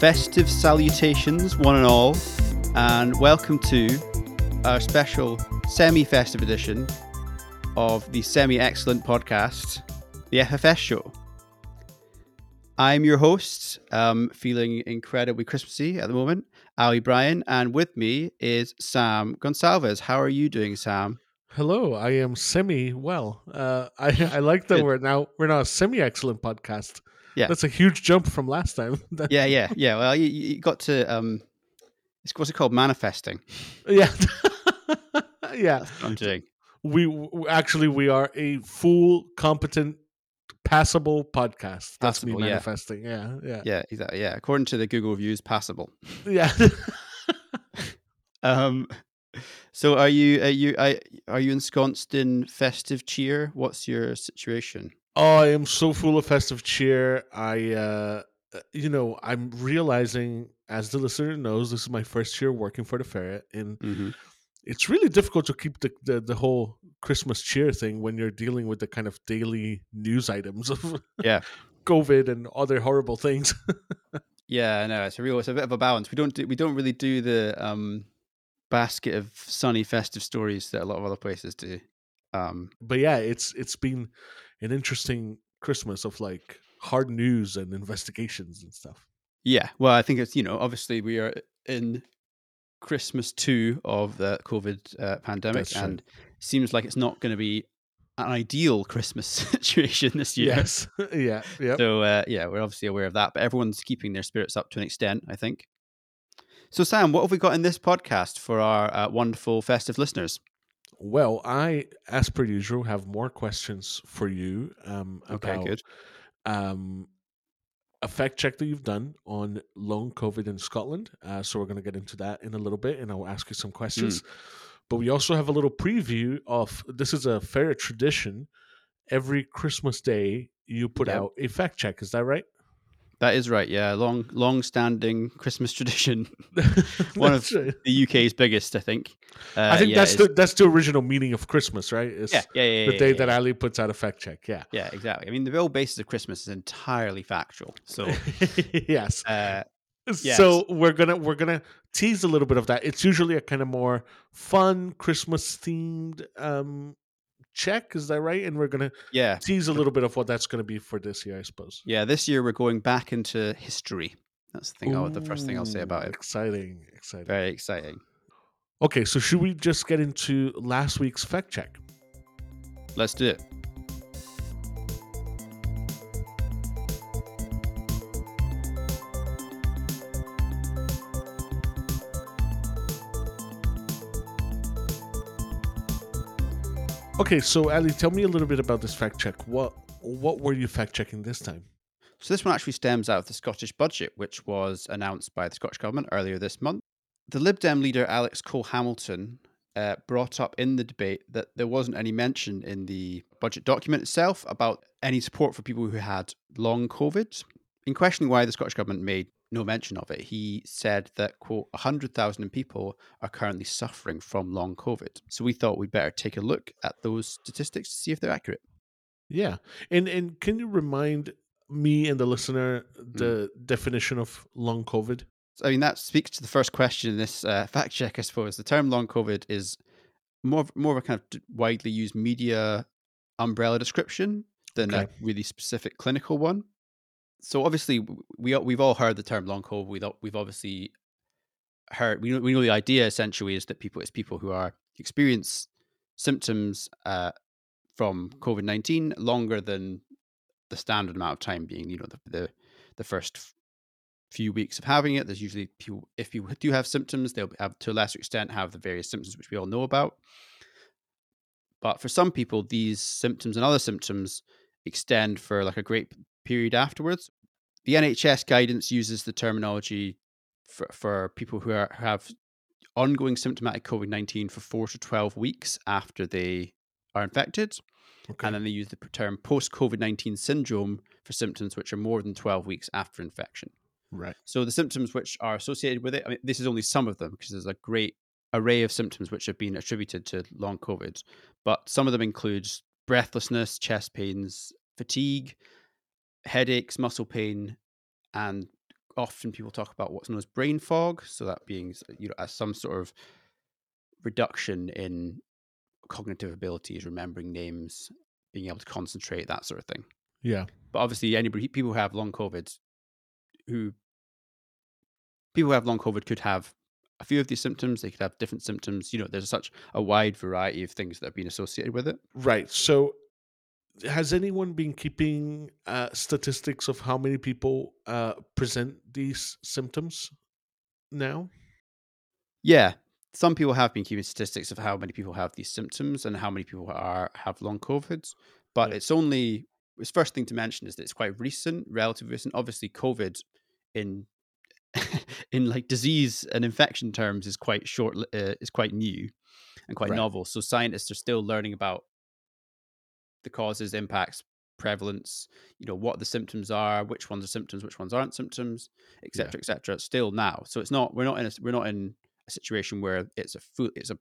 Festive salutations, one and all, and welcome to our special semi festive edition of the semi excellent podcast, the FFS Show. I'm your host, um, feeling incredibly Christmassy at the moment, Ali Brian, and with me is Sam Gonsalves. How are you doing, Sam? Hello, I am semi well. Uh, I I like that we're now we're now a semi excellent podcast. Yeah. that's a huge jump from last time. Yeah, yeah, yeah. Well, you, you got to um, it's what's it called? Manifesting. yeah, yeah. That's what I'm doing. We w- actually we are a full, competent, passable podcast. That's Passable, me yeah. manifesting. Yeah, yeah, Yeah, exactly. Yeah, according to the Google reviews, passable. yeah. Um, so are you are you are, are you ensconced in festive cheer? What's your situation? Oh, I am so full of festive cheer. I, uh, uh, you know, I'm realizing, as the listener knows, this is my first year working for the Ferret, and Mm-hmm. It's really difficult to keep the, the, the whole Christmas cheer thing when you're dealing with the kind of daily news items of Yeah. COVID and other horrible things. Yeah, I know it's a real it's a bit of a balance. We don't do we don't really do the um basket of sunny festive stories that a lot of other places do. Um, but yeah, it's it's been an interesting Christmas of like hard news and investigations and stuff. yeah, well, I think it's you know obviously we are in Christmas two of the COVID uh, pandemic, That's and seems like it's not going to be an ideal Christmas situation this year. Yes, yeah, yeah. So uh, yeah, we're obviously aware of that, but everyone's keeping their spirits up to an extent, I think. So Sam, what have we got in this podcast for our uh, wonderful festive listeners? Well, I, as per usual, have more questions for you um, Okay, about good. um, a fact check that you've done on long COVID in Scotland. Uh, so we're going to get into that in a little bit, and I'll ask you some questions. But we also have a little preview of this is a fair tradition. Every Christmas day, you put Yep. out a fact check. Is that right? That is right. Yeah, long, long-standing Christmas tradition. One of right. the UK's biggest, I think. Uh, I think yeah, that's the that's the original meaning of Christmas, right? It's yeah, yeah, yeah, the yeah, day yeah, that yeah. Ali puts out a fact check. Yeah. Yeah, exactly. I mean, the real basis of Christmas is entirely factual. So, yes. uh, Yes. So we're gonna we're gonna tease a little bit of that. It's usually a kind of more fun Christmas themed um check, is that right? And we're gonna yeah, tease a little bit of what that's gonna be for this year, I suppose. yeah. This year we're going back into history. That's the thing. I'll, the first thing I'll say about it. Exciting, exciting. Very exciting. Okay, so should we just get into last week's fact check? Let's do it. Okay, so Ali, tell me a little bit about this fact check. What what were you fact checking this time? So this one actually stems out of the Scottish budget, which was announced by the Scottish Government earlier this month. The Lib Dem leader Alex Cole Hamilton uh, brought up in the debate that there wasn't any mention in the budget document itself about any support for people who had long COVID. In questioning why the Scottish Government made no mention of it, he said that, quote, 100,000 people are currently suffering from long COVID. So we thought we'd better take a look at those statistics to see if they're accurate. Yeah, and and can you remind me and the listener the definition of long COVID? I mean, that speaks to the first question in this uh, fact check, I suppose. The term long COVID is more of, more of a kind of widely used media umbrella description than Okay. a really specific clinical one. So obviously, we we've all heard the term long COVID. We we've obviously heard we know, we know the idea essentially is that people it's people who are experience symptoms uh, from COVID nineteen longer than the standard amount of time being you know the the, the first few weeks of having it. There's usually people if people do have symptoms, they'll have to a lesser extent have the various symptoms which we all know about. But for some people, these symptoms and other symptoms extend for like a great period afterwards. The NHS guidance uses the terminology for, for people who are have ongoing symptomatic COVID nineteen for four to twelve weeks after they are infected. Okay. and then they use the term post COVID 19 syndrome for symptoms which are more than 12 weeks after infection. right. So the symptoms which are associated with it, I mean, this is only some of them because there's a great array of symptoms which have been attributed to long COVID, but some of them include breathlessness, chest pains, fatigue, headaches, muscle pain, and often people talk about what's known as brain fog. So that being, you know, as some sort of reduction in cognitive abilities, remembering names, being able to concentrate, that sort of thing. Yeah. But obviously, anybody people who have long COVID, who people who have long COVID could have a few of these symptoms. They could have different symptoms. You know, there's such a wide variety of things that have been associated with it. Right. So, has anyone been keeping uh, statistics of how many people uh, present these symptoms now? Yeah, some people have been keeping statistics of how many people have these symptoms and how many people are have long COVID. But Yeah. it's only it's first thing to mention is that it's quite recent, relatively recent. Obviously, COVID in in like disease and infection terms is quite short, uh, is quite new and quite Right. novel. So scientists are still learning about the causes, impacts, prevalence. You know what the symptoms are, which ones are symptoms, which ones aren't symptoms, etc., Yeah. etc. Still now, so it's not we're not in a we're not in a situation where it's a full it's a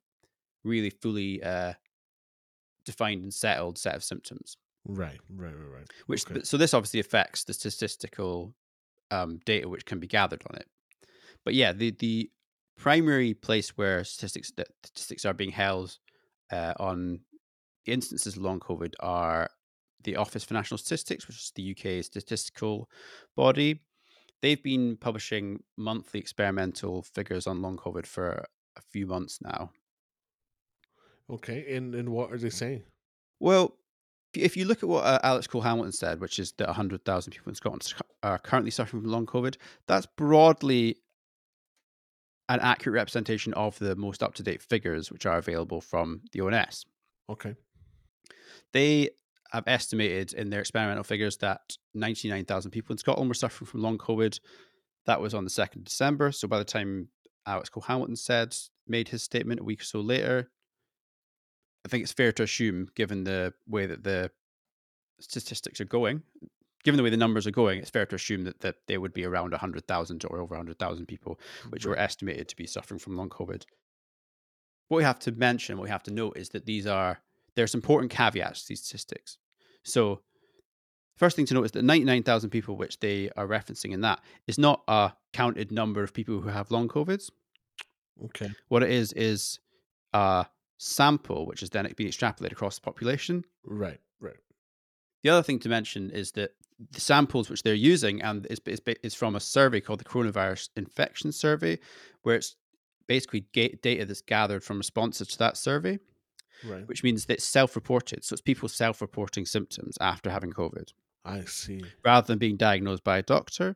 really fully uh, defined and settled set of symptoms. Right. Right. Right. Right. Which Okay. so this obviously affects the statistical um, data which can be gathered on it. But yeah, the the primary place where statistics that statistics are being held uh, on instances of long COVID are the Office for National Statistics, which is the UK statistical body. They've been publishing monthly experimental figures on long COVID for a few months now. Okay. And and what are they saying? Well, if- you look at what uh, Alex Cole Hamilton said, which is that 100,000 people in Scotland are currently suffering from long COVID, that's broadly an accurate representation of the most up to date figures which are available from the ONS. Okay. They have estimated in their experimental figures that 99,000 people in Scotland were suffering from long COVID. That was on the 2nd of December. So by the time Alex Cole Hamilton said, made his statement a week or so later, I think it's fair to assume, given the way that the statistics are going, given the way the numbers are going, it's fair to assume that, that there would be around 100,000 or over 100,000 people which were estimated to be suffering from long COVID. What we have to mention, what we have to note is that these are there's important caveats to these statistics. So, first thing to note is that 99,000 people, which they are referencing in that, is not a counted number of people who have long COVIDs. Okay. What it is is a sample, which is then being extrapolated across the population. Right. Right. The other thing to mention is that the samples which they're using and is, is, ba- is from a survey called the Coronavirus Infection Survey, where it's basically data that's gathered from responses to that survey, Right. which means that it's self-reported. So it's people self-reporting symptoms after having COVID, I see. rather than being diagnosed by a doctor.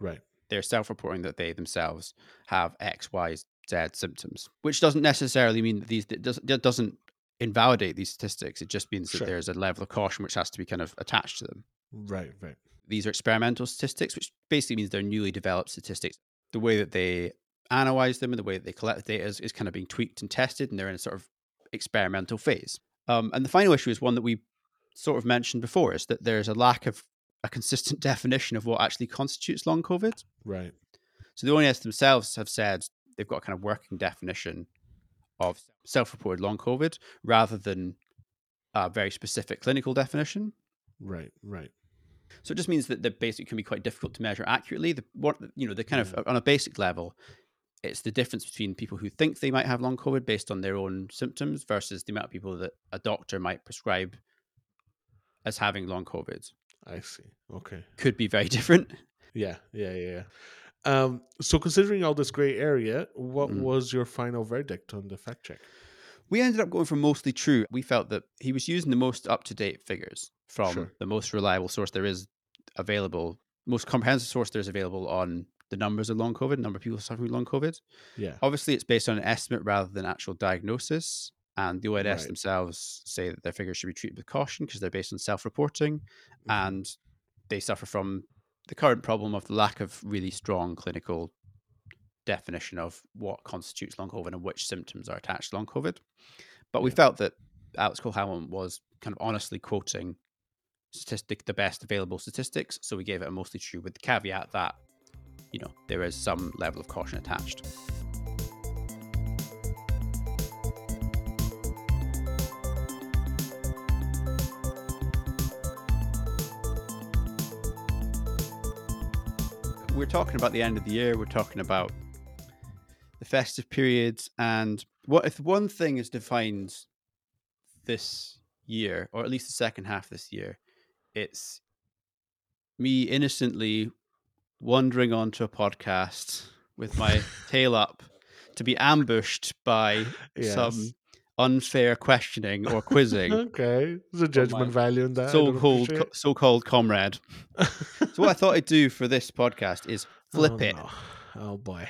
Right. They're self-reporting that they themselves have X, Y, Z symptoms, which doesn't necessarily mean that these that does, that doesn't invalidate these statistics. It just means Sure. that there's a level of caution which has to be kind of attached to them. Right. Right. these are experimental statistics, which basically means they're newly developed statistics. The way that they analyze them and the way that they collect the data is, is kind of being tweaked and tested, and they're in a sort of experimental phase. Um, and the final issue is one that we sort of mentioned before: is that there's a lack of a consistent definition of what actually constitutes long COVID. Right. So the ONS themselves have said they've got a kind of working definition of self-reported long COVID rather than a very specific clinical definition. Right. Right. So it just means that the basic can be quite difficult to measure accurately. The what you know, the kind of on a basic level, it's the difference between people who think they might have long COVID based on their own symptoms versus the amount of people that a doctor might prescribe as having long COVID. I see. Okay. Could be very different. Yeah. Yeah. Yeah. yeah. Um, so, considering all this gray area, what Mm. was your final verdict on the fact check? We ended up going for mostly true. We felt that he was using the most up to date figures from Sure. the most reliable source there is available, most comprehensive source there is available on the numbers of long COVID, number of people suffering long COVID. Yeah. Obviously, it's based on an estimate rather than actual diagnosis. And the ONS Right. themselves say that their figures should be treated with caution because they're based on self reporting Mhm. and they suffer from the current problem of the lack of really strong clinical definition of what constitutes long COVID and which symptoms are attached to long COVID. But we Yeah. felt that Alex Cole Hamilton was kind of honestly quoting statistic the best available statistics, so we gave it a mostly true with the caveat that you know there is some level of caution attached. We're talking about the end of the year. We're talking about the festive periods, and what if one thing is defined this year, or at least the second half this year, it's me innocently wandering onto a podcast with my tail up to be ambushed by Yes. some unfair questioning or quizzing okay, there's a judgment value in that. So-called co- so-called comrade. So what I thought I'd do for this podcast is flip oh, it no. Oh boy.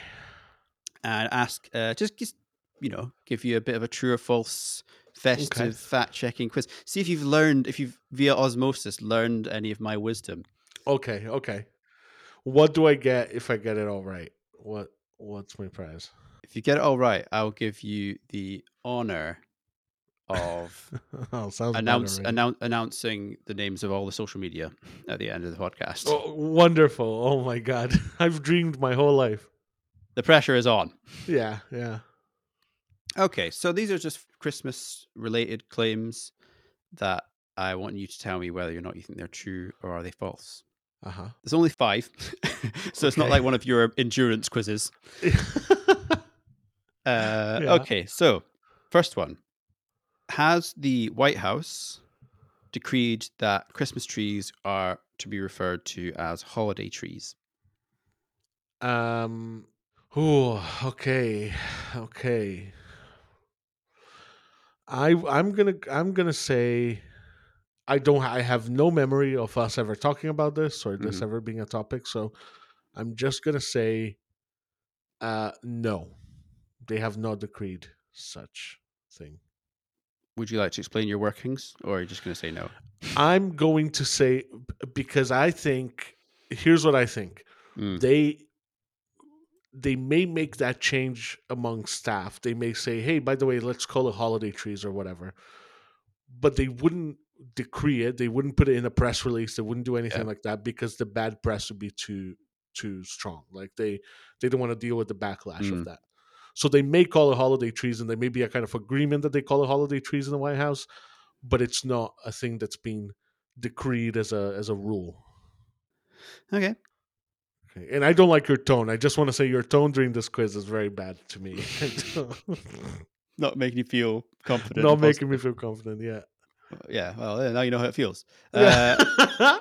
and ask, uh, just, just you know, give you a bit of a true or false festive fact-checking quiz. See if you've learned, if you've via osmosis learned any of my wisdom. Okay, okay. What do I get if I get it all right? What What's my prize? If you get it all right, I'll give you the honor of oh, announce, announce announcing the names of all the social media at the end of the podcast. Oh, wonderful! Oh my god, I've dreamed my whole life. The pressure is on. Yeah, yeah. Okay, so these are just Christmas related claims that I want you to tell me whether or not you think they're true or are they false. Uh huh. There's only five, so it's not like one of your endurance quizzes. Uh, Yeah. Okay, so first one: Has the White House decreed that Christmas trees are to be referred to as holiday trees? um. Oh, okay, okay. I I'm gonna I'm gonna say I don't I have no memory of us ever talking about this or this Mhm. ever being a topic, so I'm just gonna say uh no. They have not decreed such thing. Would you like to explain your workings, or are you just going to say no? I'm going to say because I think here's what I think. Mm, They they may make that change among staff. They may say, "Hey, by the way, let's call it holiday trees or whatever." But they wouldn't decree it. They wouldn't put it in a press release. They wouldn't do anything Yeah. like that because the bad press would be too too strong. Like they they don't want to deal with the backlash Mm. of that. So they may call it holiday trees, and there may be a kind of agreement that they call it holiday trees in the White House, but it's not a thing that's been decreed as a as a rule. Okay. Okay. And I don't like your tone. I just want to say your tone during this quiz is very bad to me. Not making you feel confident. not making me feel confident. Yeah. Yeah. Well, now you know how it feels. Uh,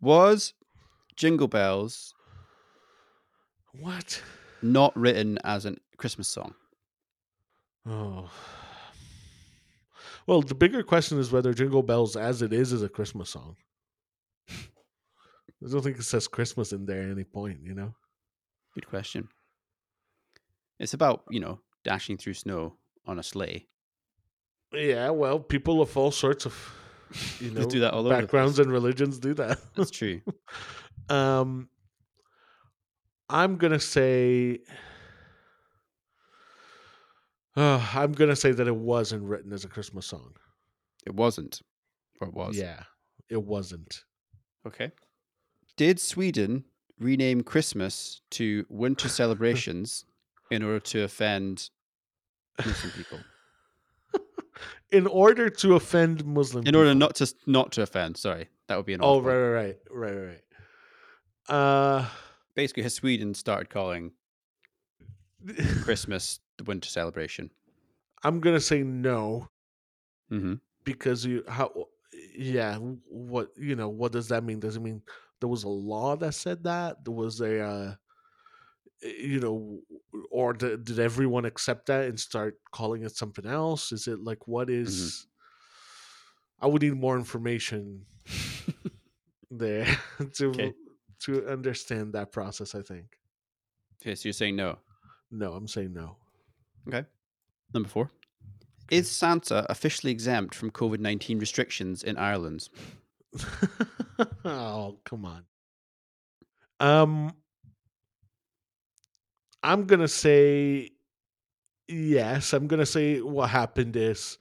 was Jingle Bells what? not written as a Christmas song? Oh. Well, the bigger question is whether Jingle Bells, as it is, is a Christmas song. I don't think it says Christmas in there at any point. You know. Good question. It's about you know dashing through snow on a sleigh. Yeah. Well, people of all sorts of you know do that all backgrounds and religions do that. That's true. Um, I'm gonna say, uh, I'm gonna say that it wasn't written as a Christmas song. It wasn't, or it was. Yeah, it wasn't. Okay. Did Sweden rename Christmas to winter celebrations in order to offend Muslim people? In order to offend Muslim, In order people. not to not to offend. Sorry, that would be an. Oh, right, right, right, right, right. Uh, Basically, has Sweden started calling Christmas the winter celebration? I'm gonna say no Mm-hmm. because you how yeah what you know what does that mean? Does it mean there was a law that said that there was a uh, you know or did, did everyone accept that and start calling it something else? Is it like what is- I would need more information there to Okay. to understand that process. I think Okay, so you're saying no. no, I'm saying no. Okay. Number four. Is Santa officially exempt from COVID 19 restrictions in Ireland? oh, come on. Um I'm going to say yes, I'm gonna say what happened is,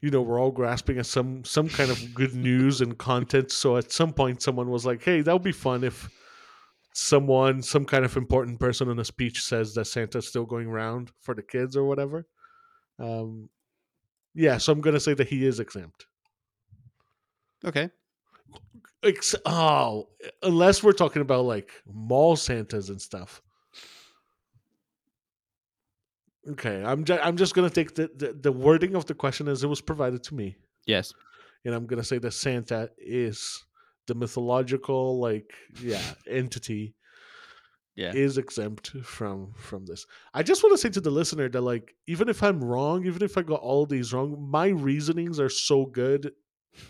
you know, we're all grasping at some some kind of good news and content. So at some point, someone was like, "Hey, that would be fun if someone, some kind of important person in a speech says that Santa's still going around for the kids or whatever." Um, yeah, so I'm gonna say that he is exempt. Okay. Ex- oh, unless we're talking about like mall Santas and stuff. Okay, I'm ju- I'm just gonna take the, the the wording of the question as it was provided to me, Yes. and I'm gonna say that Santa is the mythological like yeah entity Yeah. is exempt from from this. I just want to say to the listener that like even if I'm wrong, even if I got all these wrong, my reasonings are so good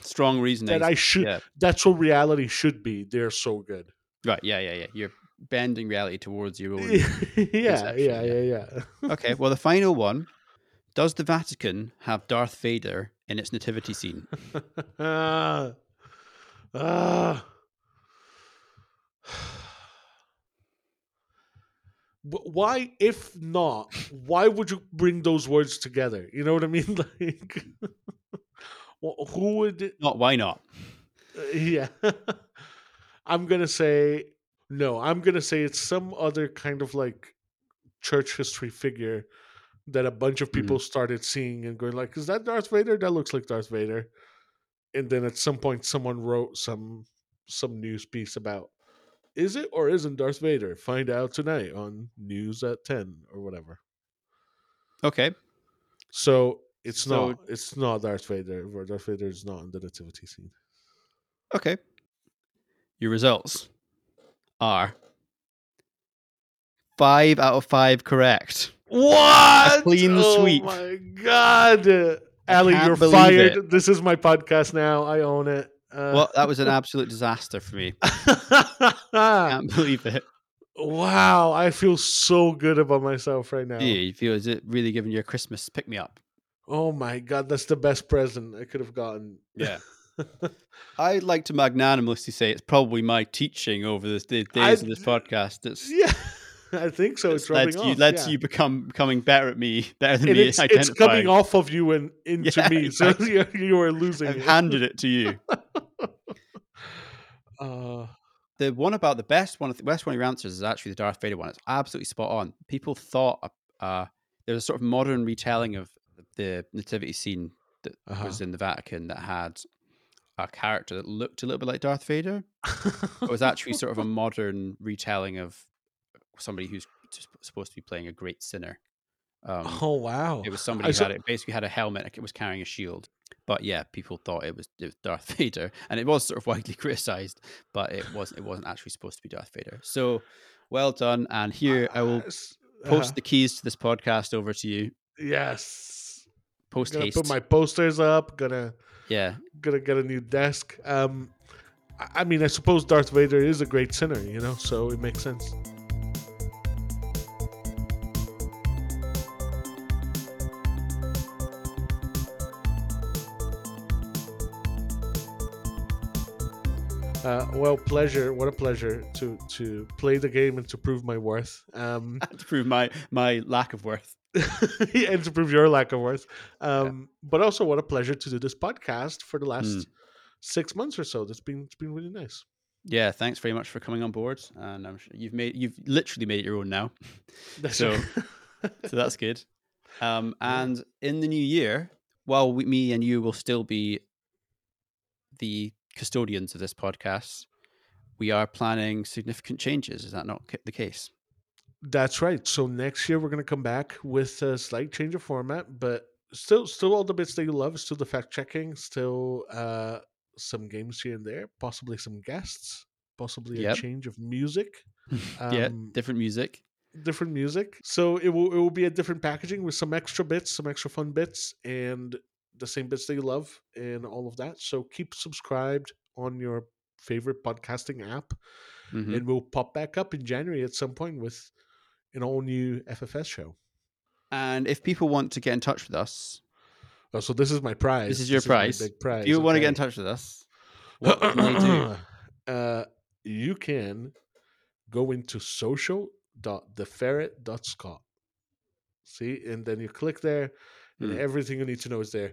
Strong reasoning. that I should. Yeah. That's what reality should be. They're so good. Right. Yeah. Yeah. Yeah. You're bending reality towards your own. yeah, yeah, yeah, yeah. yeah. okay. Well, the final one. Does the Vatican have Darth Vader in its nativity scene? ah, ah. Why, if not, why would you bring those words together? You know what I mean? Like, who would? Not. Why not? uh, yeah, I'm gonna say no. I'm gonna say it's some other kind of like church history figure that a bunch of mm-hmm. people started seeing and going like, "Is that Darth Vader? That looks like Darth Vader." And then at some point, someone wrote some some news piece about is it or isn't Darth Vader? Find out tonight on News at ten or whatever. Okay. So it's So- not it's not Darth Vader. Darth Vader is not in the nativity scene. Okay. Your results are five out of five correct. What? clean oh sweep. my god. Ali, you're fired. it. This is my podcast now. I own it. Uh, Well, that was an absolute disaster for me. I Can't believe it. wow, I feel so good about myself right now. Yeah, you feel is it really giving you a Christmas pick me up? Oh my god, that's the best present I could have gotten. Yeah. I'd like to magnanimously say it's probably my teaching over the, the days I- of this podcast that's yeah, I think so. It's led to you off. led yeah. to you become becoming better at me, better than and me it's, it's coming off of you and into Yeah, me. So exactly. you, you are losing. I've it. handed it to you. Uh, the one about the best one, the best one of your answers is actually the Darth Vader one. It's absolutely spot on. People thought uh, uh, there's a sort of modern retelling of the nativity scene that Uh-huh. was in the Vatican that had a character that looked a little bit like Darth Vader. It was actually sort of a modern retelling of somebody who's supposed to be playing a great sinner. Um, oh wow! it was somebody who saw- had it basically had a helmet, it was carrying a shield. But yeah, people thought it was, it was Darth Vader, and it was sort of widely criticized. But it wasn't. It wasn't actually supposed to be Darth Vader. So well done. And here I will Yes. post Uh-huh. the keys to this podcast over to you. Yes. Post haste. put my posters up. Gonna yeah, gonna get a new desk. Um, I- mean, I suppose Darth Vader is a great sinner, you know, so it makes sense. Uh, well, pleasure. What a pleasure to to play the game and to prove my worth. Um, to prove my my lack of worth. and to prove your lack of worth. Um, But also, what a pleasure to do this podcast for the last Mm. six months or so. That's been it's been really nice. Yeah, thanks very much for coming on board. And I'm sure you've made you've literally made it your own now. So- so that's good. Um, Yeah. and in the new year, while we, me and you will still be the custodians of this podcast, we are planning significant changes. Is that not the case? That's right. So next year we're gonna come back with a slight change of format, but still still all the bits that you love, still the fact checking, still uh some games here and there, possibly some guests, possibly a change of music. yeah, Um, different music. different music. So it will it will be a different packaging with some extra bits, some extra fun bits, and the same bits that you love and all of that. So keep subscribed on your favorite podcasting app, Mhm. and we'll pop back up in January at some point with an all new FFS show. And if people want to get in touch with us, Oh, so this is my prize. This is your my prize. big prize. if you want to get in touch with us, what can they do? uh, you can go into social.theferret.scot See, and then you click there, and Mm. everything you need to know is there.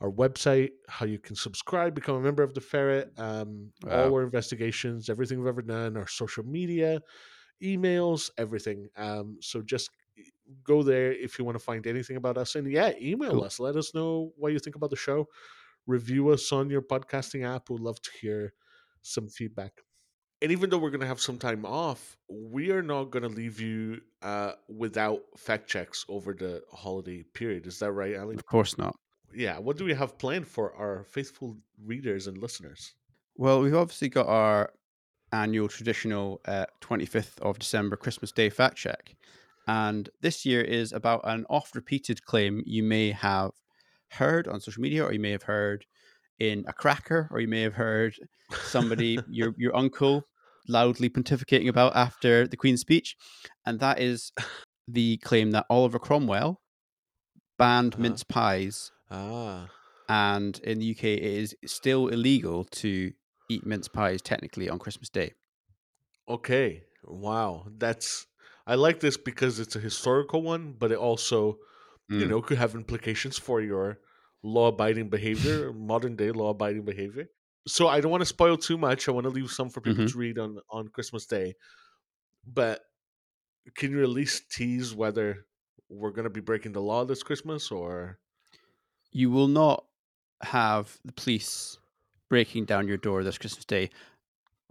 Our website, how you can subscribe, become a member of the Ferret, um, all our investigations, everything we've ever done, our social media, emails, everything. Um, so just go there if you want to find anything about us, and yeah, email Cool. us. Let us know what you think about the show. Review us on your podcasting app. We'd love to hear some feedback. And even though we're going to have some time off, we are not going to leave you uh, without fact checks over the holiday period. Is that right, Ali? Of course not. Yeah. What do we have planned for our faithful readers and listeners? Well, we've obviously got our annual traditional uh, 25th of December Christmas Day fact check. And this year is about an oft repeated claim you may have heard on social media, or you may have heard in a cracker, or you may have heard somebody, your, your uncle, loudly pontificating about after the Queen's speech. And that is the claim that Oliver Cromwell banned Uh-huh. mince pies. Ah. And in the UK, it is still illegal to eat mince pies technically on Christmas Day. Okay. Wow. That's. I like this because it's a historical one, but it also, you Mm. know, could have implications for your law-abiding behavior, modern day law-abiding behavior. So I don't want to spoil too much. I want to leave some for people Mhm. to read on on Christmas Day. But can you at least tease whether we're going to be breaking the law this Christmas or you will not have the police breaking down your door this Christmas Day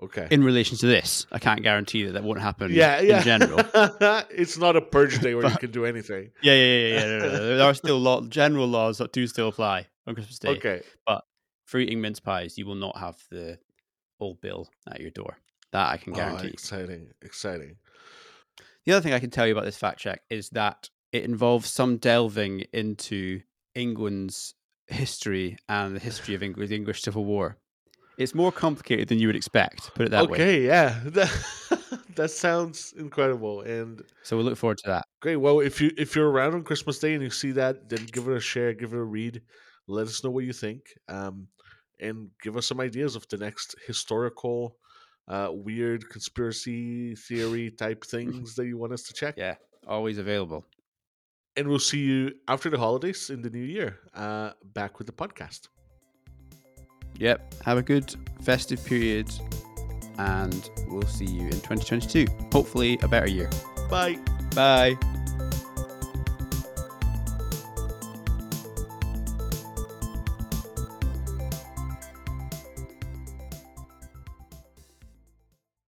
okay? in relation to this. I can't guarantee that that won't happen yeah, yeah. in general. it's not a purge day where you can do anything. Yeah, yeah, yeah, yeah. no, no, no. There are still law, general laws that do still apply on Christmas Day. Okay. But for eating mince pies, you will not have the old bill at your door. That I can Oh, guarantee. exciting, exciting. The other thing I can tell you about this fact check is that it involves some delving into England's history and the history of England, the English Civil War. It's more complicated than you would expect. Put it that way. okay, yeah, that, that sounds incredible and So we'll look forward to that. great. Well, if you if you're around on Christmas Day and you see that, then give it a share, give it a read. Let us know what you think, um, and give us some ideas of the next historical, uh, weird conspiracy theory type things that you want us to check. Yeah, always available. And we'll see you after the holidays in the new year, uh, back with the podcast. Yep. Have a good festive period, and we'll see you in 2022. Hopefully, a better year. Bye. Bye.